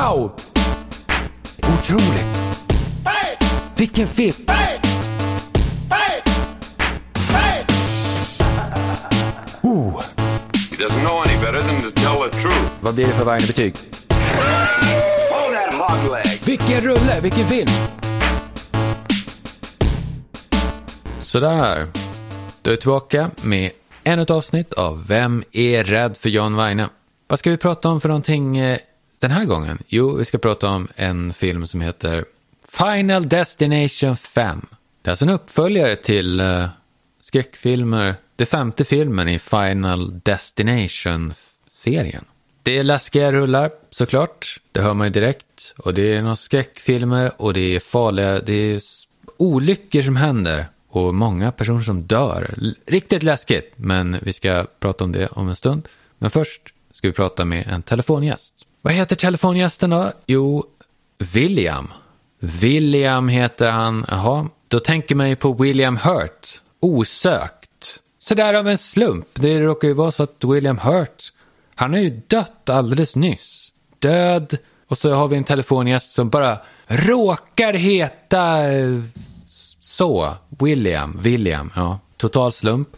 Wow! Otroligt. Vilken film! Oh, He doesn't know any better than to tell the truth. vad blir det för Weine-betyg? Hold that hog leg. Vilken rulle, vilken film! Sådär. Då är jag tillbaka med ännu ett avsnitt av Vem är rädd för John Weine? Vad ska vi prata om för någonting eh, den här gången? Jo, vi ska prata om en film som heter Final Destination 5. Det är alltså en uppföljare till uh, skräckfilmer, det femte filmen i Final Destination-serien. Det är läskiga rullar såklart, det hör man ju direkt. Och det är några skräckfilmer och det är farliga, det är olyckor som händer. Och många personer som dör. Riktigt läskigt, men vi ska prata om det om en stund. Men först ska vi prata med en telefongäst. Vad heter telefongästen då? Jo, William. William heter han. Jaha, då tänker man ju på William Hurt. Osökt. Sådär av en slump. Det råkar ju vara så att William Hurt, han har ju dött alldeles nyss. Död. Och så har vi en telefongäst som bara råkar heta eh, så. William. William. Ja, total slump.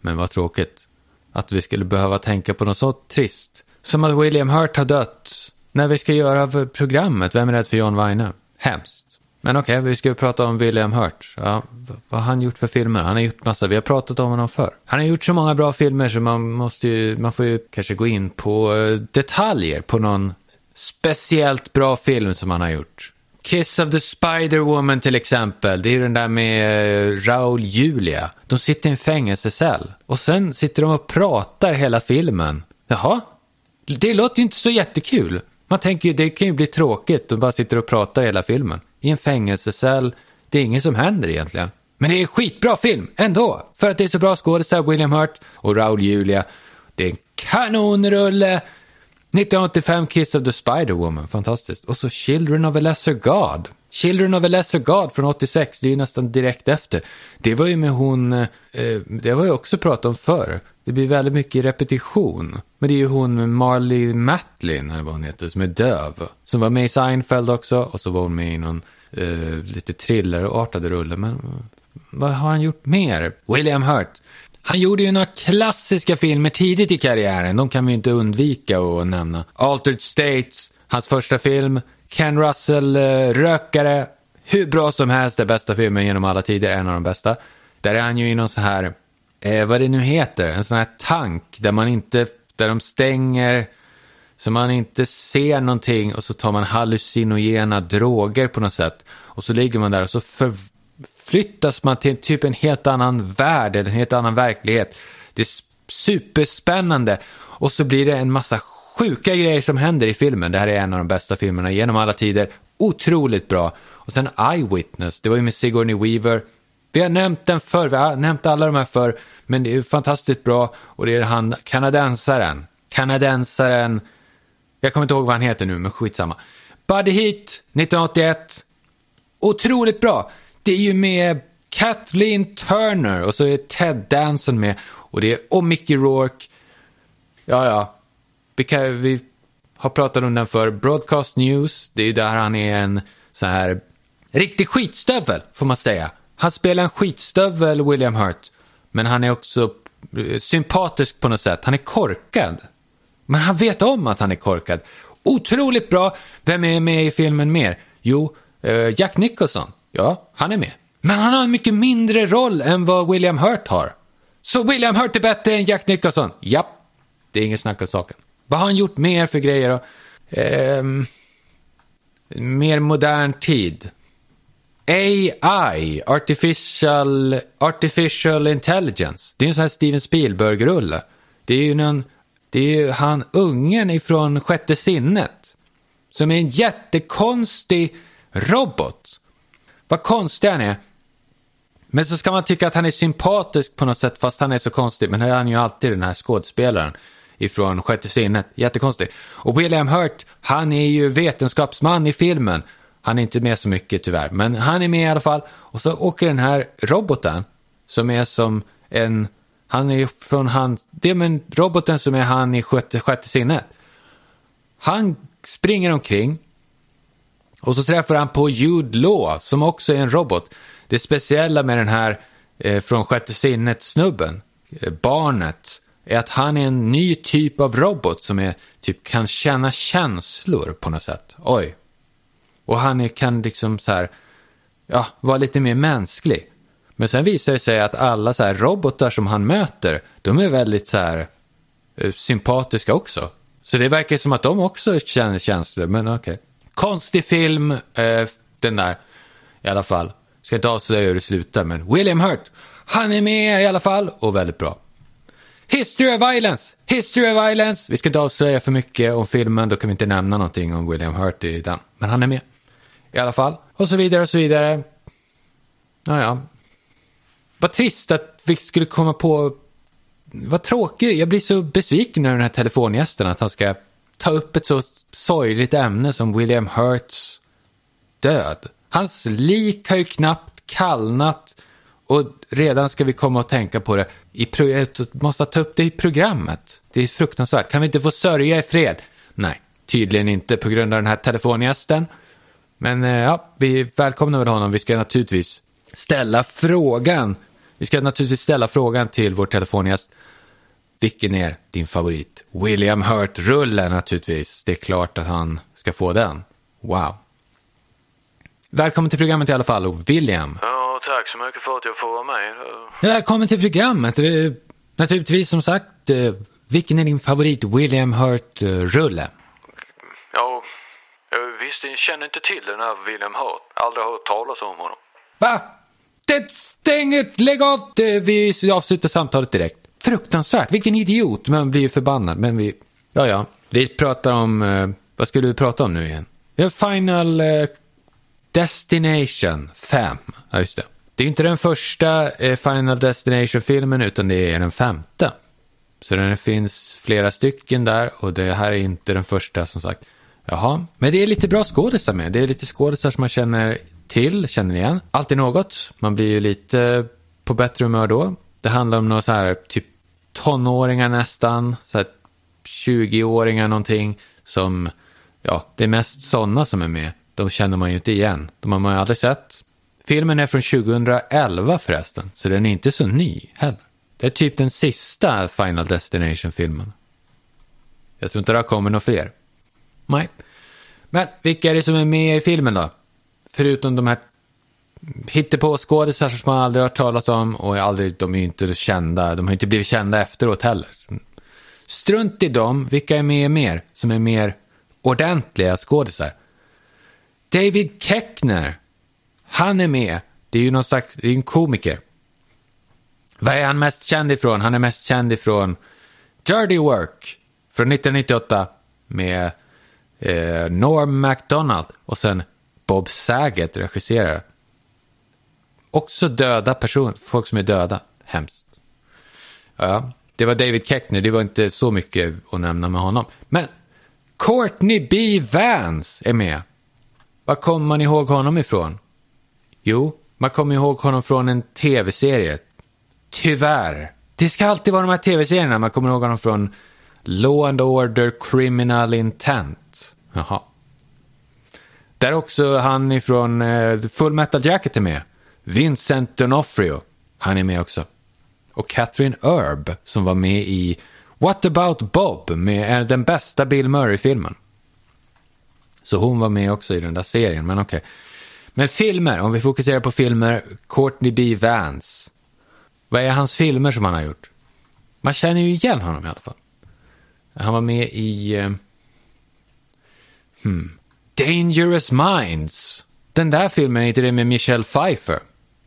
Men vad tråkigt att vi skulle behöva tänka på något så trist. Som att William Hurt har dött när vi ska göra programmet Vem är rädd för John Weine? Hemskt. Men okej, vi ska prata om William Hurt. Ja, vad har han gjort för filmer? Han har gjort massa, vi har pratat om honom förr. Han har gjort så många bra filmer så man måste ju, man får ju kanske gå in på eh, detaljer på någon speciellt bra film som han har gjort. Kiss of the Spider-Woman till exempel. Det är ju den där med eh, Raul Julia. De sitter i en fängelsecell. Och sen sitter de och pratar hela filmen. Jaha? Det låter ju inte så jättekul. Man tänker ju, det kan ju bli tråkigt. och bara sitter och pratar hela filmen. I en fängelsecell. Det är inget som händer egentligen. Men det är en skitbra film ändå. För att det är så bra skådisar, William Hurt och Raul Julia. Det är en kanonrulle. 1985 Kiss of the Spider-Woman, fantastiskt. Och så Children of a Lesser God. Children of a Lesser God från 86, det är ju nästan direkt efter. Det var ju med hon, eh, det var ju också pratat om förr. Det blir väldigt mycket repetition. Men det är ju hon Marley Matlin, eller vad hon heter, som är döv. Som var med i Seinfeld också, och så var hon med i någon eh, lite thrillerartade rulle. Men vad har han gjort mer? William Hurt. Han gjorde ju några klassiska filmer tidigt i karriären. De kan vi ju inte undvika att nämna. Altered States, hans första film. Ken Russell, Rökare. Hur bra som helst, det bästa filmen genom alla tider, en av de bästa. Där är han ju i någon så här, eh, vad det nu heter, en sån här tank där man inte, där de stänger så man inte ser någonting och så tar man hallucinogena droger på något sätt. Och så ligger man där och så förflyttas man till typ en helt annan värld eller en helt annan verklighet. Det är superspännande. Och så blir det en massa sjuka grejer som händer i filmen. Det här är en av de bästa filmerna genom alla tider. Otroligt bra. Och sen Eyewitness, det var ju med Sigourney Weaver. Vi har nämnt den förr, vi har nämnt alla de här förr. Men det är ju fantastiskt bra. Och det är han kanadensaren. Kanadensaren. Jag kommer inte ihåg vad han heter nu, men skitsamma. Buddy Heat, 1981. Otroligt bra. Det är ju med Kathleen Turner och så är Ted Danson med. Och det är, och Mickey Rourke. Ja, ja. Vi, kan, vi har pratat om den för Broadcast News. Det är ju där han är en så här riktig skitstövel, får man säga. Han spelar en skitstövel, William Hurt. Men han är också eh, sympatisk på något sätt. Han är korkad. Men han vet om att han är korkad. Otroligt bra. Vem är med i filmen mer? Jo, eh, Jack Nicholson. Ja, han är med. Men han har en mycket mindre roll än vad William Hurt har. Så William Hurt är bättre än Jack Nicholson? Japp. Det är inget snack om saken. Vad har han gjort mer för grejer då? eh, mer modern tid. AI, artificial, artificial intelligence. Det är en sån här Steven Spielberg-rulle. Det är ju någon, det är ju han ungen ifrån sjätte sinnet. Som är en jättekonstig robot. Vad konstig han är. Men så ska man tycka att han är sympatisk på något sätt fast han är så konstig. Men han är ju alltid den här skådespelaren ifrån sjätte sinnet. jättekonstigt. Och William Hurt, han är ju vetenskapsman i filmen. Han är inte med så mycket tyvärr, men han är med i alla fall. Och så åker den här roboten som är som en, han är från han, det är men roboten som är han i sjätte, sjätte sinnet. Han springer omkring Och så träffar han på Jude Law som också är en robot. Det speciella med den här eh, från sjätte sinnet-snubben, eh, barnet, är att han är en ny typ av robot som är, typ kan känna känslor på något sätt. Oj. Och han är, kan liksom så här, ja, vara lite mer mänsklig. Men sen visar det sig att alla så här robotar som han möter, de är väldigt så här eh, sympatiska också. Så det verkar som att de också känner känslor, men okej. Okay. Konstig film, eh, den där, i alla fall. Ska inte avslöja hur det slutar, men William Hurt, han är med i alla fall, och väldigt bra. History of Violence! History of Violence! Vi ska inte avslöja för mycket om filmen, då kan vi inte nämna någonting om William Hurt i den. Men han är med. I alla fall. Och så vidare och så vidare. Naja. Vad trist att vi skulle komma på... Vad tråkigt. Jag blir så besviken över den här telefongästen att han ska ta upp ett så sorgligt ämne som William Hurts död. Hans lik har ju knappt kallnat och redan ska vi komma och tänka på det. I pro- måste ta upp det i programmet. Det är fruktansvärt. Kan vi inte få sörja i fred? Nej, tydligen inte på grund av den här telefongästen. Men eh, ja, vi välkomnar väl honom. Vi ska naturligtvis ställa frågan. Vi ska naturligtvis ställa frågan till vår telefongäst. Vilken är din favorit? William Hurt-rullen naturligtvis. Det är klart att han ska få den. Wow. Välkommen till programmet i alla fall, och William. Ja, tack så mycket för att jag får vara med. Välkommen till programmet. Eh, Naturligtvis som sagt, eh, vilken är din favorit William Hurt-rulle? Ja, jag visste, jag känner inte till den här William Hurt. Aldrig hört talas om honom. Va? Det stänget, lägg av! Det, vi avslutar samtalet direkt. Fruktansvärt, vilken idiot. Man blir ju förbannad, men vi... Ja, ja. Vi pratar om... Eh, vad skulle vi prata om nu igen? Final eh, Destination 5. Ja, just det. Det är inte den första eh, Final Destination-filmen, utan det är den femte. Så det finns flera stycken där och det här är inte den första som sagt. Jaha, men det är lite bra skådisar med. Det är lite skådisar som man känner till, känner igen. Alltid något. Man blir ju lite på bättre humör då. Det handlar om några så här typ tonåringar nästan, så här 20-åringar någonting som, ja, det är mest sådana som är med. De känner man ju inte igen. De har man ju aldrig sett. Filmen är från 2011 förresten, så den är inte så ny heller. Det är typ den sista Final Destination-filmen. Jag tror inte det har kommit några fler. Nej. Men vilka är det som är med i filmen då? Förutom de här hittepå skådisar som man aldrig hört talas om och aldrig, de är ju inte kända, de har inte blivit kända efteråt heller. Strunt i dem, vilka är med mer som är mer ordentliga skådisar? David Keckner, han är med. Det är ju någon slags, det är en komiker. Vad är han mest känd ifrån? Han är mest känd ifrån Dirty Work från 1998 med eh, Norm MacDonald och sen Bob Saget regisserar. Också döda personer, folk som är döda. Hemskt. Ja, det var David Keckner, det var inte så mycket att nämna med honom. Men Courtney B. Vance är med. Var kommer man ihåg honom ifrån? Jo, man kommer ihåg honom från en tv-serie. Tyvärr. Det ska alltid vara de här tv-serierna man kommer ihåg honom från. Law and Order Criminal Intent. Jaha. Där också han ifrån eh, Full Metal Jacket är med. Vincent D'Onofrio. Han är med också. Och Catherine Erb som var med i What about Bob med eh, den bästa Bill Murray-filmen. Så hon var med också i den där serien, men okej. Okay. Men filmer, om vi fokuserar på filmer, Courtney B. Vance. Vad är hans filmer som han har gjort? Man känner ju igen honom i alla fall. Han var med i... Eh, hmm, Dangerous Minds. Den där filmen, är inte det med Michelle Pfeiffer?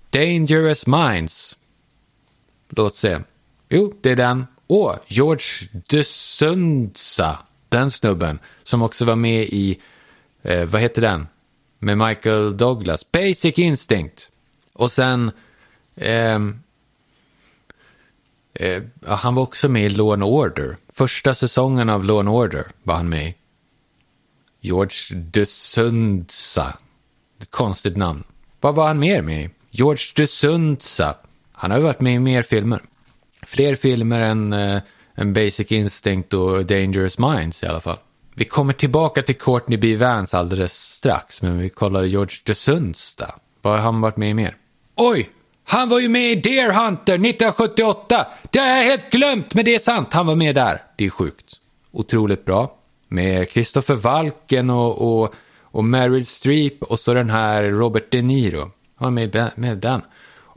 Dangerous Minds. Låt se. Jo, det är den. Och George de Sundsa, den snubben, som också var med i, eh, vad heter den? Med Michael Douglas. Basic Instinct. Och sen, eh, eh, han var också med i Law and Order. Första säsongen av Law and Order var han med i. George de Sundsa. Konstigt namn. Vad var han mer med i? George de Sundsa. Han har ju varit med i mer filmer. Fler filmer än, eh, än Basic Instinct och Dangerous Minds i alla fall. Vi kommer tillbaka till Courtney B. Vance alldeles strax, men vi kollar George de Sundsta. Vad har han varit med i mer? Oj! Han var ju med i Deer Hunter 1978! Det har jag helt glömt, men det är sant. Han var med där. Det är sjukt. Otroligt bra. Med Christopher Walken och, och, och Meryl Streep och så den här Robert De Niro. Han var med, med den.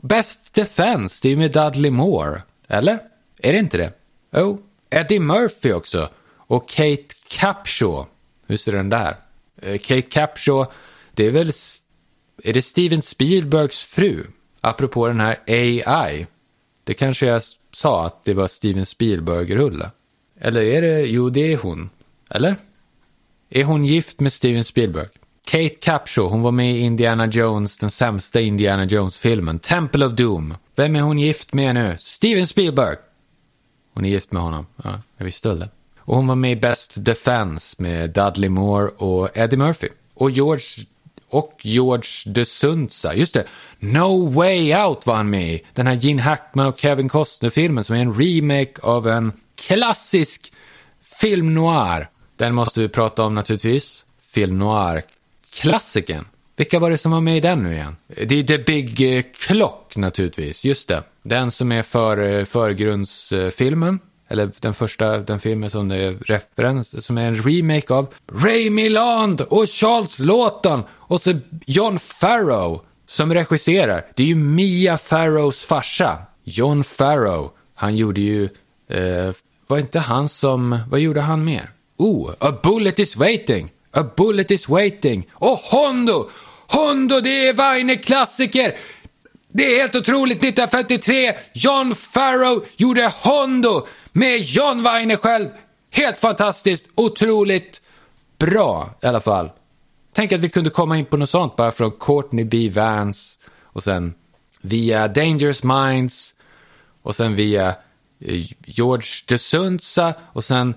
Best Defense, det är ju med Dudley Moore. Eller? Är det inte det? Jo. Oh. Eddie Murphy också. Och Kate Capshaw. Hur ser den där? Eh, Kate Capshaw, det är väl... Är det Steven Spielbergs fru? Apropå den här AI. Det kanske jag sa att det var Steven Spielberg-rulle. Eller är det... Jo, det är hon. Eller? Är hon gift med Steven Spielberg? Kate Capshaw, hon var med i Indiana Jones, den sämsta Indiana Jones-filmen, Temple of Doom. Vem är hon gift med nu? Steven Spielberg! Hon är gift med honom. Ja, jag visste väl det. Och hon var med i Best Defense med Dudley Moore och Eddie Murphy. Och George, och George de Sundsa. Just det, No Way Out var han med i. Den här Gene Hackman och Kevin Costner-filmen som är en remake av en klassisk film noir. Den måste vi prata om naturligtvis. Film noir-klassikern. Vilka var det som var med i den nu igen? Det är The Big eh, Clock naturligtvis, just det. Den som är för eh, förgrundsfilmen. Eller den första, den filmen som det är referens, som är en remake av Ray Milland och Charles Lawton och så John Farrow som regisserar. Det är ju Mia Farrows farsa. John Farrow, han gjorde ju, eh, var inte han som, vad gjorde han mer? Oh, A Bullet Is Waiting. A Bullet Is Waiting. Och Hondo! Hondo, det är Weine-klassiker! Det är helt otroligt, 1953, John Farrow gjorde Hondo med John Weine själv. Helt fantastiskt, otroligt bra i alla fall. Tänk att vi kunde komma in på något sånt bara från Courtney B. Vance och sen via Dangerous Minds och sen via eh, George de och sen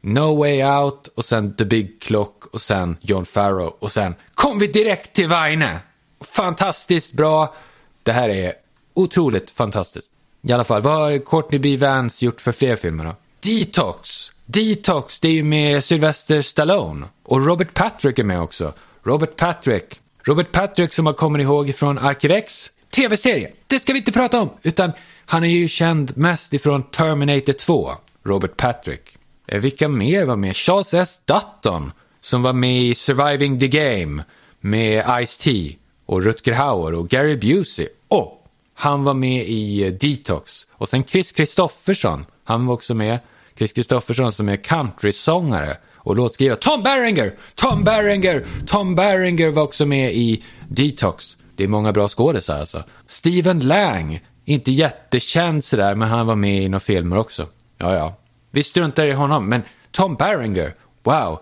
No Way Out och sen The Big Clock och sen John Farrow och sen kom vi direkt till Weine. Fantastiskt bra. Det här är otroligt fantastiskt. I alla fall, vad har Courtney B. Vance gjort för fler filmer då? Detox! Detox, det är ju med Sylvester Stallone. Och Robert Patrick är med också. Robert Patrick. Robert Patrick som man kommer ihåg från Arkivex tv-serie. Det ska vi inte prata om, utan han är ju känd mest ifrån Terminator 2. Robert Patrick. Eh, vilka mer var med? Charles S. Dutton som var med i Surviving the Game med Ice-T och Rutger Hauer och Gary Busey. Och han var med i eh, Detox. Och sen Chris Kristoffersson, han var också med. Chris Kristoffersson som är countrysångare och låtskrivare. Tom Berenger! Tom Berenger! Tom Berenger var också med i Detox. Det är många bra skådisar alltså. Steven Lang, inte jättekänd sådär, men han var med i några filmer också. Ja, ja. Vi struntar i honom, men Tom Berenger, wow.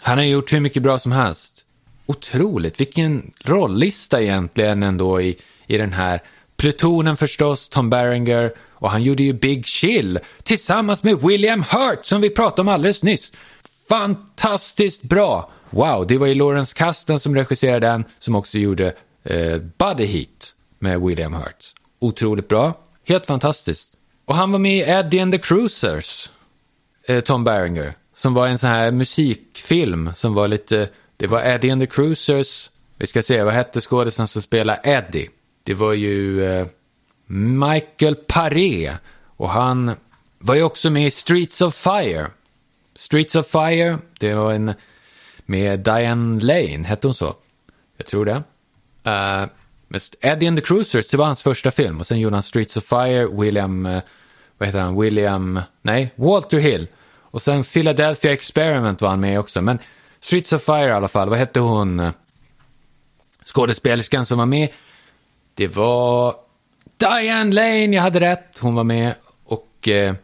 Han har gjort hur mycket bra som helst. Otroligt, vilken rollista egentligen ändå i, i den här Plutonen förstås, Tom Berenger och han gjorde ju Big Chill tillsammans med William Hurt som vi pratade om alldeles nyss. Fantastiskt bra! Wow, det var ju Lawrence Kasten som regisserade den som också gjorde eh, Buddy Heat med William Hurt. Otroligt bra, helt fantastiskt. Och han var med i Eddie and the Cruisers, eh, Tom Berenger, som var en sån här musikfilm som var lite, det var Eddie and the Cruisers, vi ska se, vad hette skådisen som spelade Eddie? Det var ju eh, Michael Paré och han var ju också med i Streets of Fire. Streets of Fire, det var en med Diane Lane, hette hon så? Jag tror det. Uh, Eddie and the Cruisers, det var hans första film och sen gjorde han Streets of Fire, William, uh, vad heter han, William, nej, Walter Hill. Och sen Philadelphia Experiment var han med också, men Streets of Fire i alla fall, vad hette hon? Skådespelerskan som var med det var Diane Lane, jag hade rätt. Hon var med. Och eh,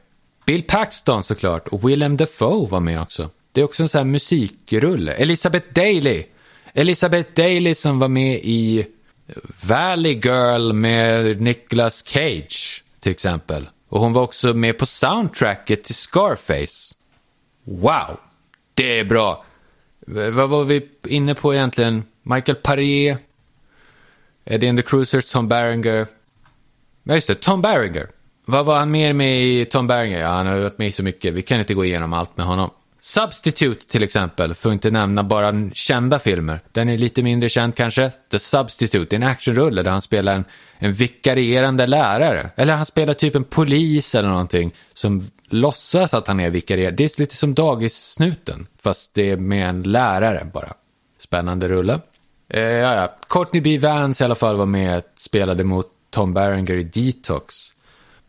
Bill Paxton såklart. Och Willem Dafoe var med också. Det är också en sån här musikrulle. Elizabeth Daly. Elizabeth Daly som var med i Valley Girl med Nicolas Cage till exempel. Och hon var också med på soundtracket till Scarface. Wow! Det är bra. Vad var vi inne på egentligen? Michael Paré, Eddie and the Cruisers, Tom Berenger. Ja, just det, Tom Berenger. Vad var han mer med i Tom Berenger? Ja, han har varit med i så mycket. Vi kan inte gå igenom allt med honom. Substitute till exempel, för att inte nämna bara kända filmer. Den är lite mindre känd kanske. The Substitute, det är en actionrulle där han spelar en, en vikarierande lärare. Eller han spelar typ en polis eller någonting som låtsas att han är vikarierande. Det är lite som Dagissnuten, fast det är med en lärare bara. Spännande rulle. Eh, ja, ja. Courtney B. Vance i alla fall var med, spelade mot Tom Berenger i Detox.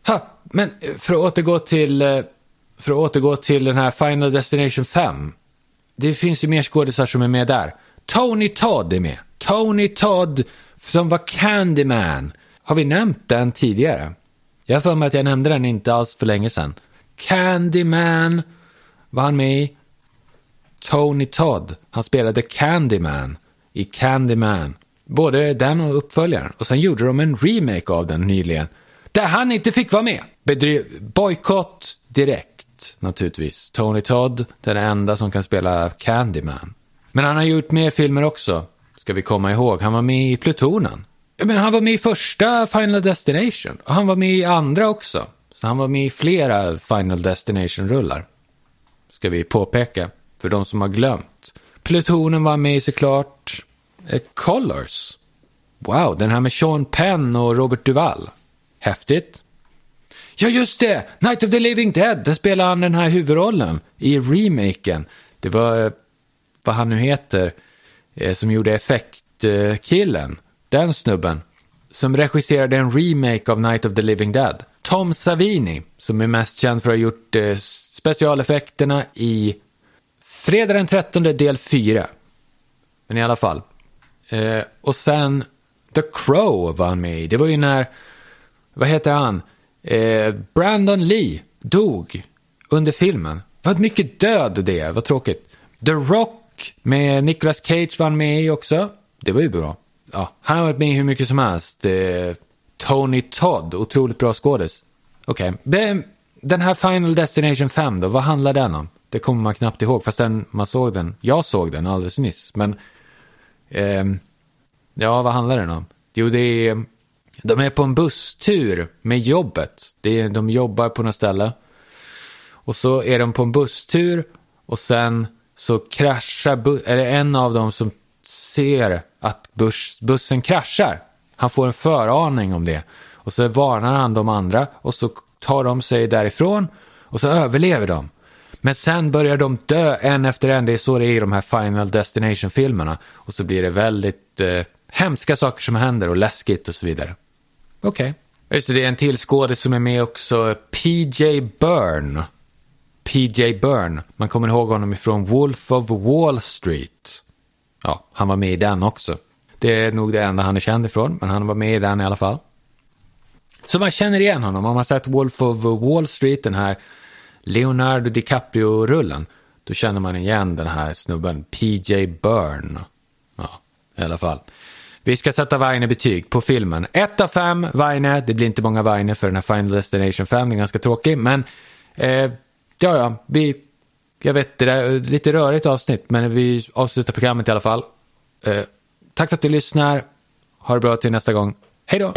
Ha, men eh, för att återgå till, eh, för att återgå till den här Final Destination 5. Det finns ju mer skådisar som är med där. Tony Todd är med. Tony Todd som var Candyman. Har vi nämnt den tidigare? Jag har för mig att jag nämnde den inte alls för länge sedan. Candyman var han med i. Tony Todd, han spelade Candyman i Candyman. Både den och uppföljaren. Och sen gjorde de en remake av den nyligen. Där han inte fick vara med. Bedrev bojkott direkt, naturligtvis. Tony Todd, den enda som kan spela Candyman. Men han har gjort mer filmer också, ska vi komma ihåg. Han var med i Plutonen. Men han var med i första Final Destination. Och han var med i andra också. Så han var med i flera Final Destination-rullar. Ska vi påpeka, för de som har glömt. Plutonen var med i såklart. Eh, Colors. Wow, den här med Sean Penn och Robert Duvall. Häftigt. Ja, just det! Night of the Living Dead, där spelar han den här huvudrollen i remaken. Det var eh, vad han nu heter, eh, som gjorde effektkillen. Den snubben. Som regisserade en remake av Night of the Living Dead. Tom Savini, som är mest känd för att ha gjort specialeffekterna i Fredag den 13 del 4. Men i alla fall. Eh, och sen The Crow var han med i. Det var ju när, vad heter han? Eh, Brandon Lee dog under filmen. Vad mycket död det är, vad tråkigt. The Rock med Nicolas Cage var han med i också. Det var ju bra. Ja, han har varit med i hur mycket som helst. Eh, Tony Todd, otroligt bra skådis. Okej, okay. den här Final Destination 5 då, vad handlar den om? Det kommer man knappt ihåg, fast den, man såg den. Jag såg den alldeles nyss, men... Eh, ja, vad handlar den om? Jo, det är... De är på en busstur med jobbet. Det är, de jobbar på något ställe. Och så är de på en busstur och sen så kraschar, bu- en av dem som ser att bus- bussen kraschar. Han får en föraning om det. Och så varnar han de andra och så tar de sig därifrån och så överlever de. Men sen börjar de dö en efter en. Det är så det är i de här Final Destination-filmerna. Och så blir det väldigt eh, hemska saker som händer och läskigt och så vidare. Okej. Okay. Just det, det är en till skådis som är med också. PJ Byrne. PJ Byrne. Man kommer ihåg honom ifrån Wolf of Wall Street. Ja, han var med i den också. Det är nog det enda han är känd ifrån, men han var med i den i alla fall. Så man känner igen honom. Om man har sett Wolf of Wall Street, den här Leonardo DiCaprio-rullen, då känner man igen den här snubben, PJ Byrne. Ja, i alla fall. Vi ska sätta Vaine betyg på filmen. 1 av 5 Vaine, det blir inte många Vaine för den här Final Destination 5, Den är ganska tråkig, men eh, ja, ja, vi, jag vet, det är lite rörigt avsnitt, men vi avslutar programmet i alla fall. Eh, tack för att du lyssnar, ha det bra till nästa gång. Hej då!